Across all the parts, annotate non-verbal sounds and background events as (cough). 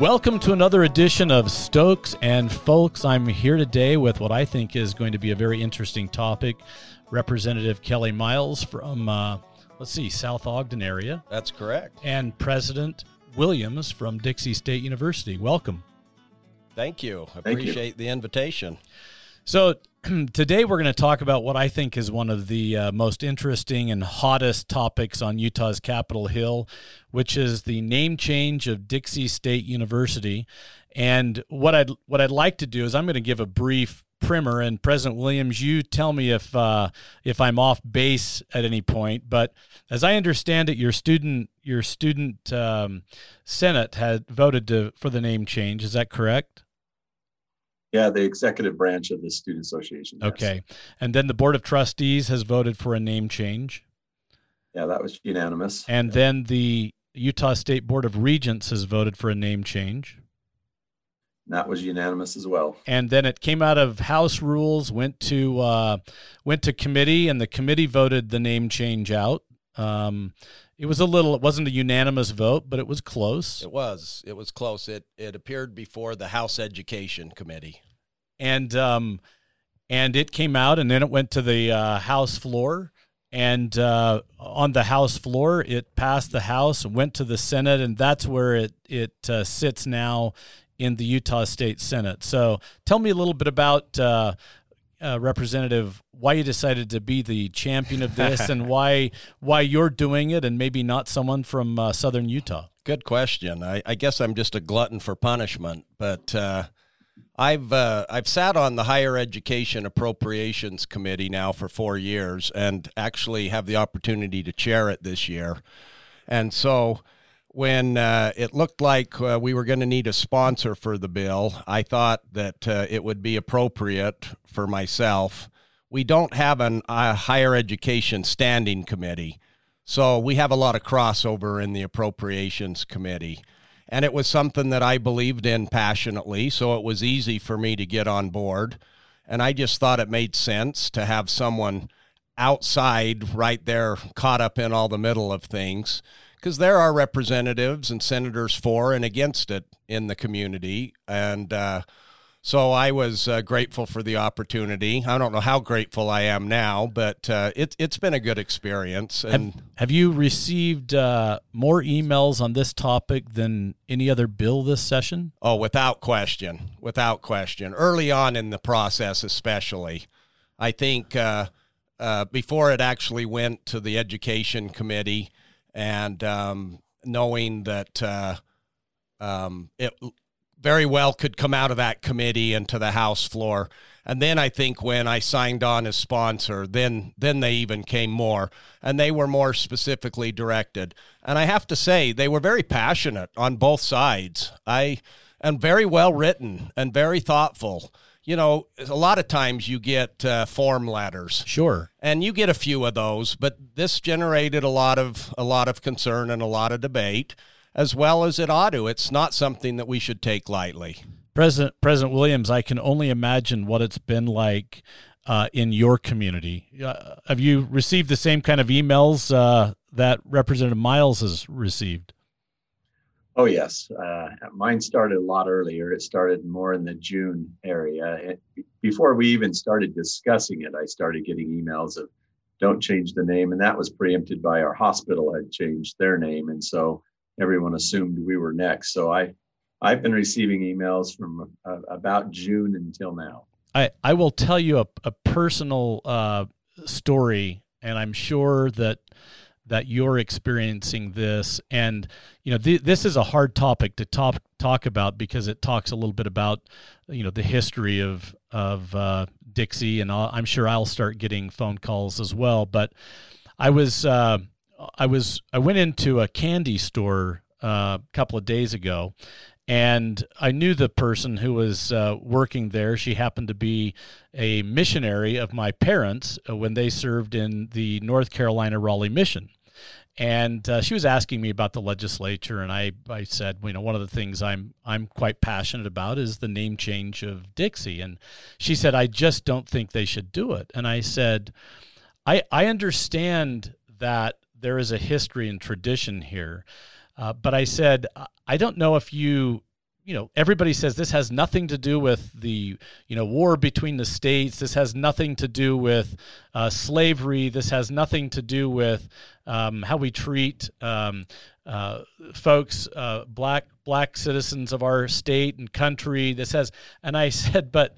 Welcome to another edition of Stokes and Folks. I'm here today with what I think is going to be a very interesting topic. Representative Kelly Miles from, uh, let's see, South Ogden area, That's correct. and President Williams from Dixie State University. Welcome. Thank you. Thank you. Appreciate the invitation. So, (clears throat) today we're going to talk about what I think is one of the uh, most interesting and hottest topics on Utah's Capitol Hill, which is the name change of Dixie State University. And what I'd what I'd like to do is I'm going to give a brief primer, and President Williams, you tell me if uh, if I'm off base at any point. But as I understand it, your student your student um, senate had voted to, for the name change. Is that correct? Yeah, the executive branch of the student association. yes. Okay. And then the Board of Trustees has voted for a name change. Yeah, that was unanimous. And then the Utah State Board of Regents has voted for a name change. That was unanimous as well. And then it came out of House rules, went to uh, went to committee, and the committee voted the name change out. Um, it was a little. It wasn't a unanimous vote, but it was close. It was. It was close. It it appeared before the House Education Committee. and um, and it came out, and then it went to the uh, House floor, and uh, on the House floor, it passed the House, went to the Senate, and that's where it it uh, sits now in the Utah State Senate. So, tell me a little bit about. Uh, Representative, why you decided to be the champion of this, (laughs) and why why you're doing it, and maybe not someone from uh, Southern Utah. Good question. I, I guess I'm just a glutton for punishment, but uh, I've uh, I've sat on the Higher Education Appropriations Committee now for four years, and actually have the opportunity to chair it this year. And so, when uh, it looked like uh, we were going to need a sponsor for the bill, I thought that uh, it would be appropriate for myself. We don't have uh, higher education standing committee. So we have a lot of crossover in the appropriations committee. And it was something that I believed in passionately. So it was easy for me to get on board. And I just thought it made sense to have someone outside right there caught up in all the middle of things. Because there are representatives and senators for and against it in the community. And uh, so I was uh, grateful for the opportunity. I don't know how grateful I am now, but uh, it, it's been a good experience. And Have, have you received uh, more emails on this topic than any other bill this session? oh, without question, without question, early on in the process, especially, I think uh, uh, before it actually went to the education committee, and um, knowing that uh, um, it very well could come out of that committee and to the House floor. And then I think when I signed on as sponsor, then then they even came more, and they were more specifically directed. And I have to say, they were very passionate on both sides. I and very well written and very thoughtful. You know, a lot of times you get uh, form letters, Sure. and you get a few of those but this generated a lot of a lot of concern and a lot of debate as well as it ought to it's not something that we should take lightly President President Williams, I can only imagine what it's been like uh, in your community. Uh, have you received the same kind of emails uh, that Representative Miles has received? Oh, yes. Uh, mine started a lot earlier. It started more in the June area. It, before we even started discussing it, I started getting emails of don't change the name. And that was preempted by our hospital had changed their name. And so everyone assumed we were next. So I, I've been receiving emails from uh, about June until now. I, I will tell you a, a personal uh, story, and I'm sure that that you're experiencing this. And you know, th- this is a hard topic to talk talk about because it talks a little bit about you know the history of of uh, Dixie, and I'll, I'm sure I'll start getting phone calls as well. But I was uh, I was I went into a candy store uh, a couple of days ago, and I knew the person who was uh, working there. She happened to be a missionary of my parents uh, when they served in the North Carolina Raleigh Mission. And uh, she was asking me about the legislature, and I, I said, you know, one of the things I'm I'm quite passionate about is the name change of Dixie. And she said, I just don't think they should do it. And I said, I I understand that there is a history and tradition here, uh, but I said, I don't know if you you know everybody says this has nothing to do with the you know war between the states. This has nothing to do with uh, slavery. This has nothing to do with um, how we treat um, uh, folks uh, black black citizens of our state and country. This has and i (laughs) said but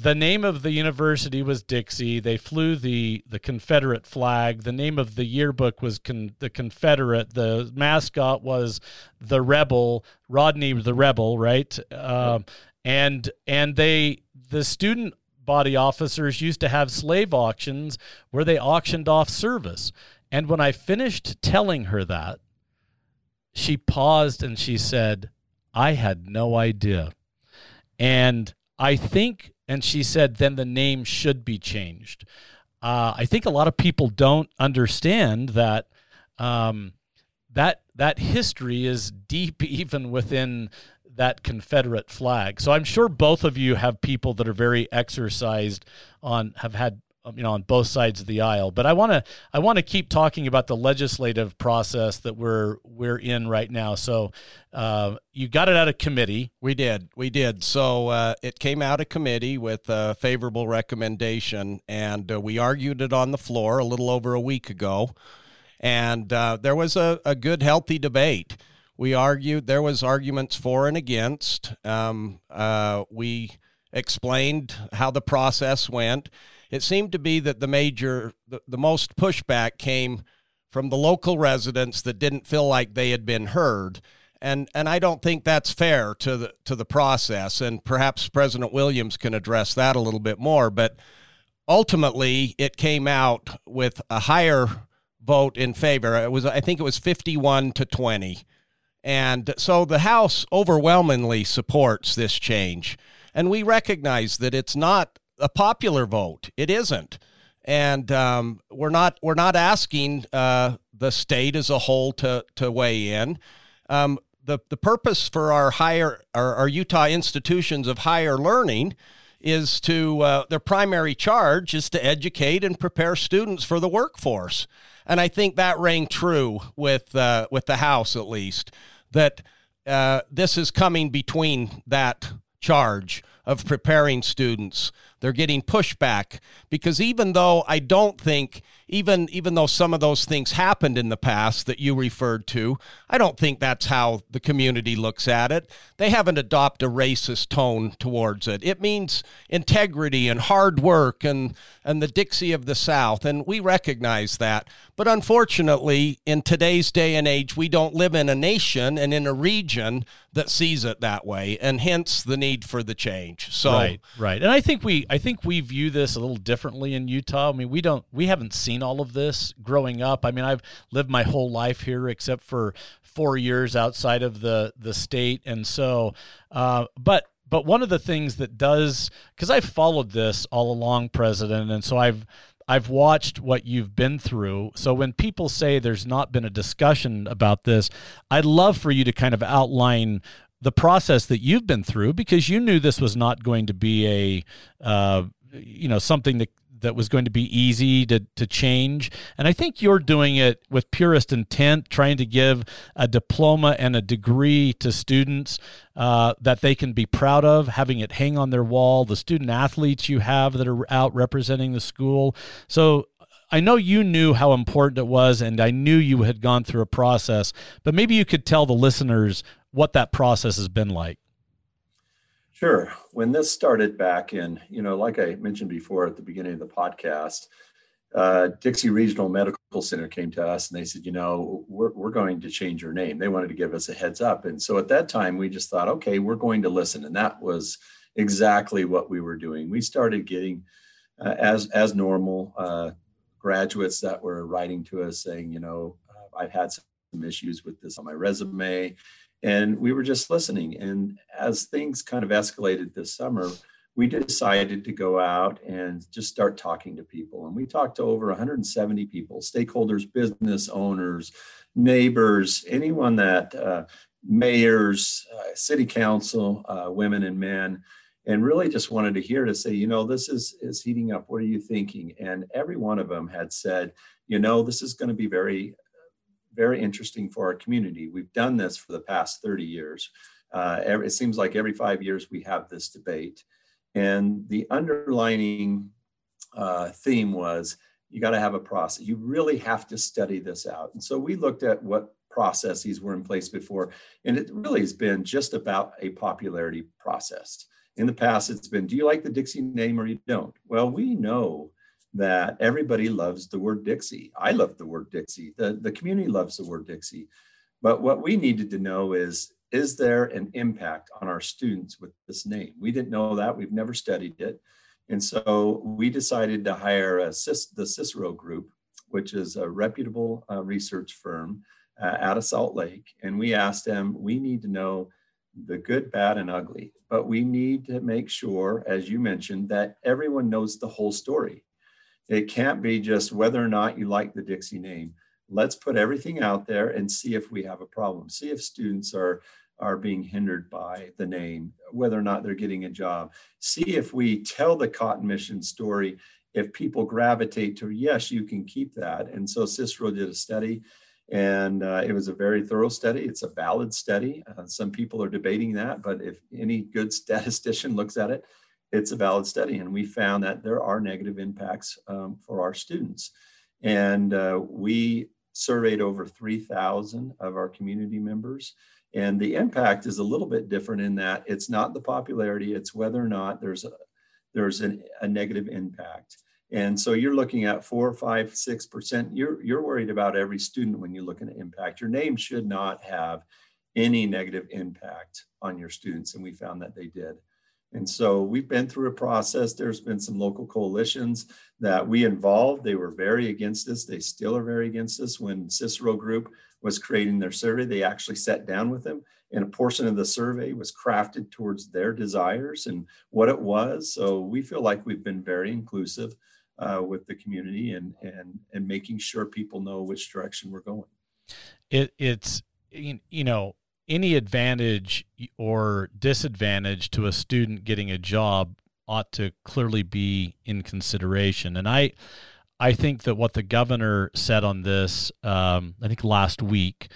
the name of the university was Dixie. They flew the the Confederate flag. The name of the yearbook was con, the Confederate. The mascot was the Rebel, Rodney the Rebel, right? Uh, and and they the student body officers used to have slave auctions where they auctioned off service. And when I finished telling her that, she paused and she said, "I had no idea." And I think and she said then the name should be changed. Uh, I think a lot of people don't understand that um, that that history is deep (laughs) even within that Confederate flag. So I'm sure both of you have people that are very exercised on have had you know on both sides of the aisle. But i want to i want to keep talking about the legislative process that we're we're in right now. So uh, you got it out of committee. We did we did. So uh, it came out of committee with a favorable recommendation and uh, we argued it on the floor a little over a week ago. And uh, there was a, a good healthy debate. We argued there was arguments for and against. Um, uh, we explained how the process went it seemed to be that the major, the, the most pushback came from the local residents that didn't feel like they had been heard. And, and I don't think that's fair to the, to the process. And perhaps President Williams can address that a little bit more. But ultimately, it came out with a higher vote in favor. It was, I think it was 51 to 20. And so the House overwhelmingly supports this change. And we recognize that it's not a popular vote. It isn't, and um, we're not we're not asking uh, the state as a whole to to weigh in. Um, the the purpose for our higher our, our Utah institutions of higher learning is to uh, their primary charge is to educate and prepare students for the workforce, and I think that rang true with uh, with the House at least that uh, this is coming between that charge of preparing students. They're getting pushback because even though I don't think even even though some of those things happened in the past that you referred to, I don't think that's how the community looks at it. They haven't adopted a racist tone towards it. It means integrity and hard work and and the Dixie of the South, and we recognize that. But unfortunately, in today's day and age, we don't live in a nation and in a region that sees it that way, and hence the need for the change. So right, right, and I think we I think we view this a little differently in Utah. I mean, we don't we haven't seen all of this growing up. I mean, I've lived my whole life here except for four years outside of the the state, and so, uh, but but one of the things that does because I've followed this all along, President, and so I've I've watched what you've been through. So when people say there's not been a discussion about this, I'd love for you to kind of outline the process that you've been through because you knew this was not going to be a uh, you know something that that was going to be easy to, to change. And I think you're doing it with purest intent, trying to give a diploma and a degree to students uh, that they can be proud of, having it hang on their wall, the student athletes you have that are out representing the school. So I know you knew how important it was, and I knew you had gone through a process, but maybe you could tell the listeners what that process has been like. Sure. When this started back in, you know, like I mentioned before at the beginning of the podcast, uh, Dixie Regional Medical Center came to us and they said, you know, we're, we're going to change your name. They wanted to give us a heads up. And so at that time, we just thought, okay, we're going to listen. And that was exactly what we were doing. We started getting, uh, as, as normal, uh, graduates that were writing to us saying, you know, I've had some issues with this on my resume and we were just listening. And as things kind of escalated this summer, we decided to go out and just start talking to people. And we talked to over 170 people, stakeholders, business owners, neighbors, anyone that uh, mayors, uh, city council, uh, women and men, and really just wanted to hear to say, you know, this is is heating up. What are you thinking? And every one of them had said, you know, this is going to be very very interesting for our community. We've done this for the past 30 years. Uh, every, it seems like every five years we have this debate. And the underlining uh, theme was you got to have a process. You really have to study this out. And so we looked at what processes were in place before, and it really has been just about a popularity process. In the past, it's been do you like the Dixie name or you don't? Well, we know that everybody loves the word Dixie. I love the word Dixie. The, the community loves the word Dixie. But what we needed to know is is there an impact on our students with this name? We didn't know that. We've never studied it. And so we decided to hire a, the Cicero Group, which is a reputable uh, research firm uh, out of Salt Lake. And we asked them, we need to know the good, bad, and ugly, but we need to make sure, as you mentioned, that everyone knows the whole story. It can't be just whether or not you like the Dixie name. Let's put everything out there and see if we have a problem. See if students are are being hindered by the name, whether or not they're getting a job. See if we tell the Cotton Mission story, if people gravitate to, yes, you can keep that. And so Cicero did a study, and uh, it was a very thorough study. It's a valid study. Uh, some people are debating that, but if any good statistician (laughs) looks at it, it's a valid study. And we found that there are negative impacts um, for our students. And uh, we surveyed over 3,000 of our community members. And the impact is a little bit different in that it's not the popularity, it's whether or not there's a there's an, a negative impact. And so you're looking at four, five, six percent. You're you're worried about every student when you're looking at impact. Your name should not have any negative impact on your students, and we found that they did. And so we've been through a process. There's been some local coalitions that we involved. They were very against this. They still are very against this. When Cicero Group was creating their survey, they actually sat down with them, and a portion of the survey was crafted towards their desires and what it was. So we feel like we've been very inclusive uh, with the community and and and making sure people know which direction we're going. It it's you know any advantage or disadvantage to a student getting a job ought to clearly be in consideration. And I, I think that what the governor said on this, um, I think last week,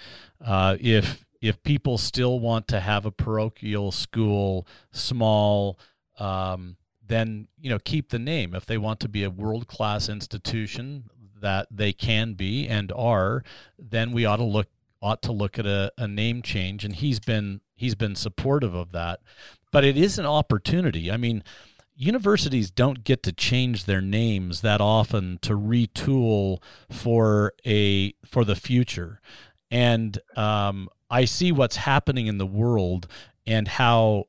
uh, if if people still want to have a parochial school, small, um, then you know keep the name. If they want to be a world class institution that they can be and are, then we ought to look ought to look at a, a name change, and he's been he's been supportive of that. But it is an opportunity. I mean, universities don't get to change their names that often to retool for a for the future, and um, I see what's happening in the world and how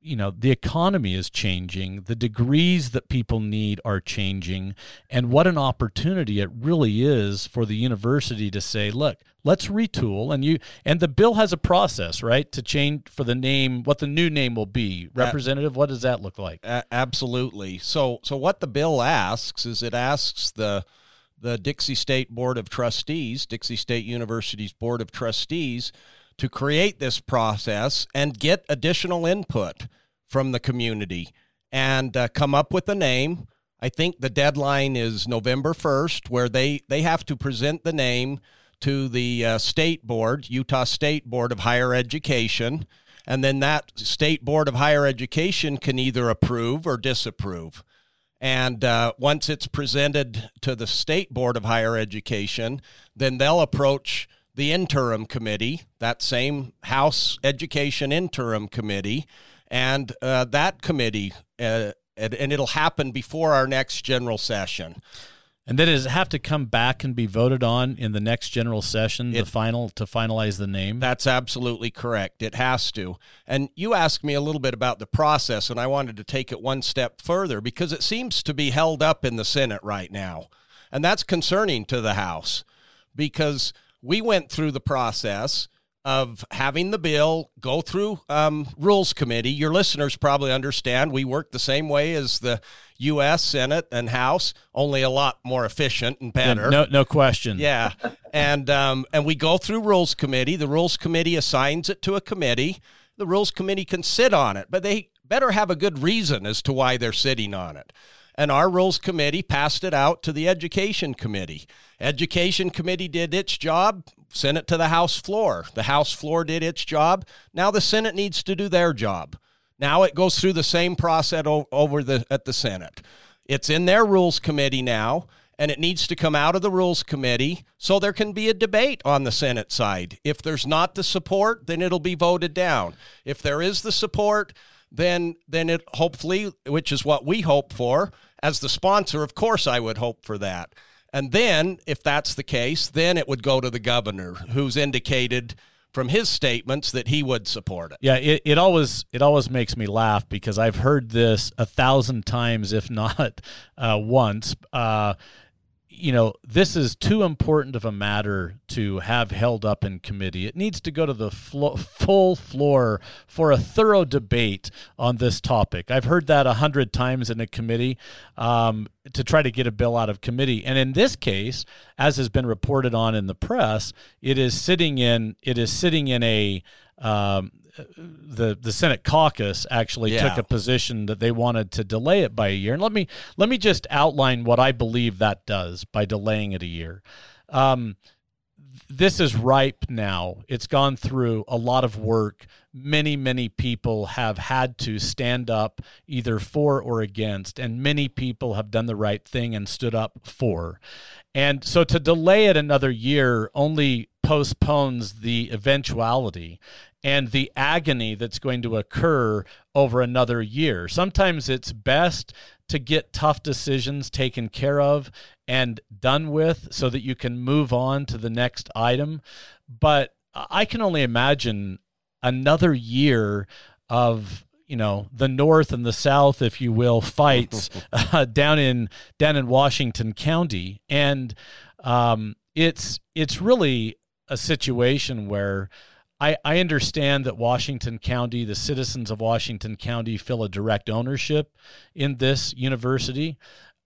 you know the economy is changing the degrees that people need are changing and what an opportunity it really is for the university to say look let's retool and you and the bill has a process right to change for the name what the new name will be. Representative what does that look like? Absolutely. So so what the bill asks is it asks the the Dixie State Board of Trustees Dixie State University's Board of Trustees to create this process and get additional input from the community and uh, come up with a name. I think the deadline is November 1st, where they, they have to present the name to the uh, state board, Utah State Board of Higher Education. And then that state board of higher education can either approve or disapprove. And uh, once it's presented to the state board of higher education, then they'll approach the interim committee, that same House Education Interim Committee, and uh, that committee, uh, and, and, it'll happen before our next general session. And then does it have to come back and be voted on in the next general session, it, the final to finalize the name? That's absolutely correct. It has to. And you asked me a little bit about the process, and I wanted to take it one step further because it seems to be held up in the Senate right now. And that's concerning to the House because we went through the process of having the bill go through um, rules committee. Your listeners probably understand we work the same way as the U.S. Senate and House, only a lot more efficient and better. No, no question. Yeah, and um, and we go through rules committee. The rules committee assigns it to a committee. The rules committee can sit on it, but they better have a good reason as to why they're sitting on it and our rules committee passed it out to the education committee. Education committee did its job. sent it to the House floor. The House floor did its job. Now the Senate needs to do their job. Now it goes through the same process over the at the Senate. It's in their rules committee now, and it needs to come out of the rules committee so there can be a debate on the Senate side. If there's not the support, then it'll be voted down. If there is the support, then then it hopefully, which is what we hope for as the sponsor, of course I would hope for that. And then if that's the case, then it would go to the governor who's indicated from his statements that he would support it. Yeah, it, it always it always makes me laugh because I've heard this a thousand times, if not (laughs) uh, once. Uh, you know, this is too important of a matter to have held up in committee. It needs to go to the flo- full floor for a thorough debate on this topic. I've heard that a hundred times in a committee um, to try to get a bill out of committee. And in this case, as has been reported on in the press, it is sitting in it is sitting in a um, the the Senate caucus actually yeah. took a position that they wanted to delay it by a year. And let me let me just outline what I believe that does by delaying it a year. Um, this is ripe now. It's gone through a lot of work. Many, many people have had to stand up either for or against, and many people have done the right thing and stood up for. And so to delay it another year only postpones the eventuality and the agony that's going to occur over another year. Sometimes it's best to get tough decisions taken care of and done with so that you can move on to the next item. But I can only imagine another year of you know the north and the south if you will fights (laughs) uh, down in down in Washington county and um, it's it's really a situation where I, I understand that Washington County, the citizens of Washington County, feel a direct ownership in this university.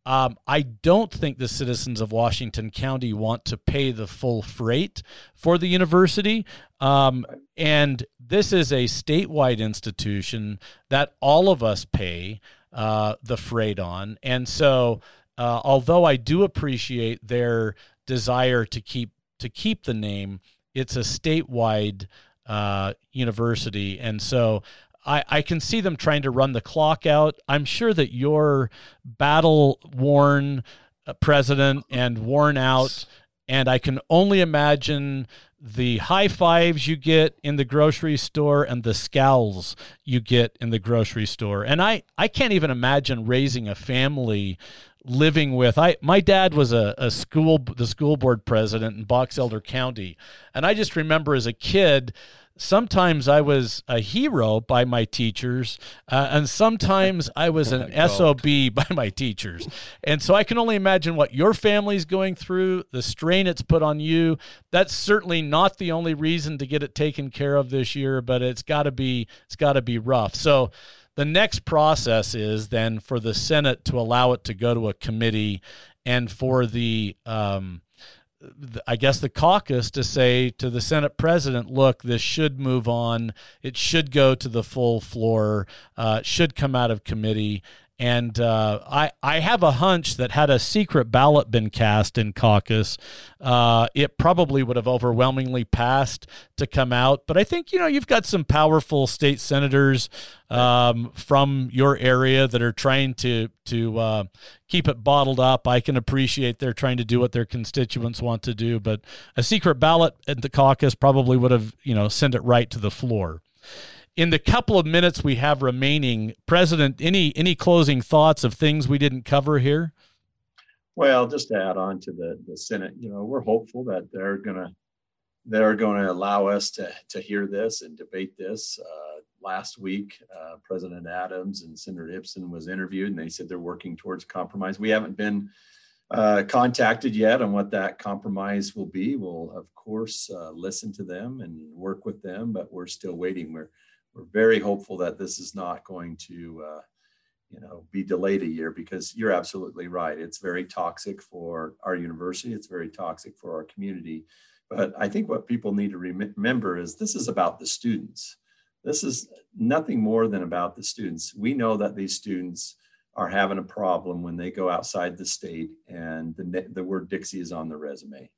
Um, I don't think the citizens of Washington County want to pay the full freight for the university. Um, and this is a statewide institution that all of us pay uh, the freight on. And so, uh, although I do appreciate their desire to keep to keep the name, it's a statewide uh, university, and so I, I can see them trying to run the clock out. I'm sure that your battle worn uh, president and worn out, and I can only imagine the high fives you get in the grocery store and the scowls you get in the grocery store. And I, I can't even imagine raising a family living with I my dad was a, a school the school board president in Box Elder County and I just remember as a kid sometimes I was a hero by my teachers, uh, and sometimes I was an (laughs) SOB by my teachers. And so I can only imagine what your family's going through, the strain it's put on you. That's certainly not the only reason to get it taken care of this year, but it's got to be it's got to be rough. So the next process is then for the Senate to allow it to go to a committee and for the um, I guess the caucus to say to the Senate president, look, this should move on. It should go to the full floor. Uh, should come out of committee. And uh, I, I have a hunch that had a secret ballot been cast in caucus, uh, it probably would have overwhelmingly passed to come out. But I think, you know, you've got some powerful state senators um, from your area that are trying to, to uh, keep it bottled up. I can appreciate they're trying to do what their constituents want to do. But a secret ballot at the caucus probably would have, you know, sent it right to the floor in the couple of minutes we have remaining, President, any any closing thoughts of things we didn't cover here? Well, just to add on to the the Senate, you know, we're hopeful that they're gonna they're to allow us to to hear this and debate this. Uh, last week, uh, President Adams and Senator Ipson was interviewed, and they said they're working towards compromise. We haven't been uh, contacted yet on what that compromise will be. We'll of course uh, listen to them and work with them, but we're still waiting. We're we're very hopeful that this is not going to, uh, you know, be delayed a year because you're absolutely right. It's very toxic for our university. It's very toxic for our community. But I think what people need to remember is this is about the students. This is nothing more than about the students. We know that these students are having a problem when they go outside the state and the, the word Dixie is on the resume.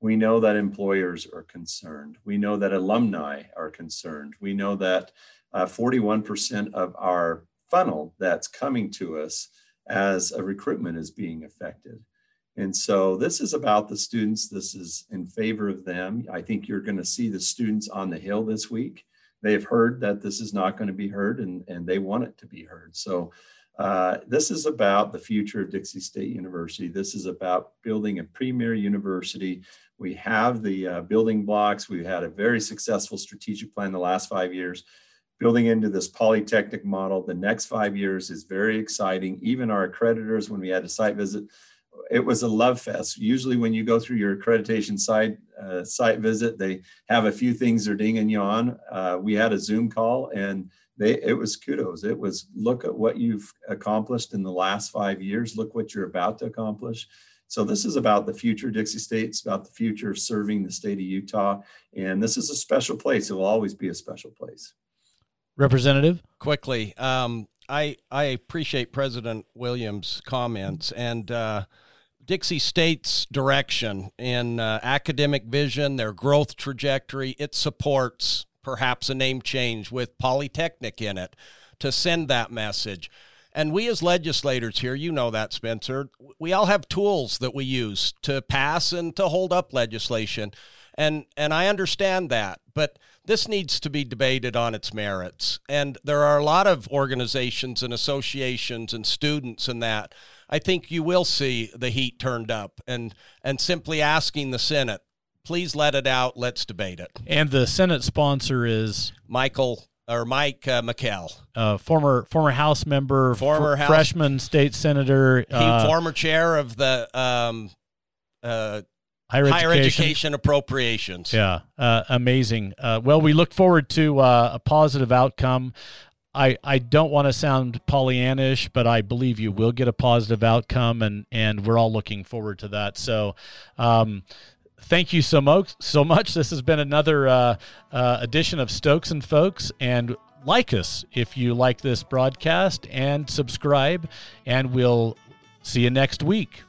We know that employers are concerned. We know that alumni are concerned. We know that uh, 41% of our funnel that's coming to us as a recruitment is being affected. And so this is about the students. This is in favor of them. I think you're going to see the students on the Hill this week. They've heard that this is not going to be heard and, and they want it to be heard. So uh, this is about the future of Dixie State University. This is about building a premier university. We have the uh, building blocks. We've had a very successful strategic plan the last five years. Building into this polytechnic model, the next five years is very exciting. Even our accreditors, when we had a site visit, it was a love fest. Usually, when you go through your accreditation site uh, site visit, they have a few things they're dinging you on. Uh, we had a Zoom call, and they it was kudos. It was look at what you've accomplished in the last five years. Look what you're about to accomplish. So this is about the future Dixie State. It's about the future of serving the state of Utah, and this is a special place. It will always be a special place. Representative, quickly. Um, I I appreciate President Williams' comments and. Uh, Dixie State's direction in uh, academic vision, their growth trajectory, it supports perhaps a name change with Polytechnic in it to send that message. And we as legislators here, you know that, Spencer, we all have tools that we use to pass and to hold up legislation. And and I understand that, but this needs to be debated on its merits. And there are a lot of organizations and associations and students and that I think you will see the heat turned up and and simply asking the Senate, please let it out, let's debate it. And the Senate sponsor is Michael or Mike uh, McKell, uh, former former House member, former fr- House, freshman state senator, uh, former chair of the um, uh, higher, education. higher, education. appropriations. Yeah, uh, amazing. Uh, well, we look forward to a positive outcome. I, I don't want to sound Pollyannish, but I believe you will get a positive outcome, and, and we're all looking forward to that. So, um, thank you so much. So much. This has been another uh, uh, edition of Stokes and Folks, and like us if you like this broadcast, and subscribe, and we'll see you next week.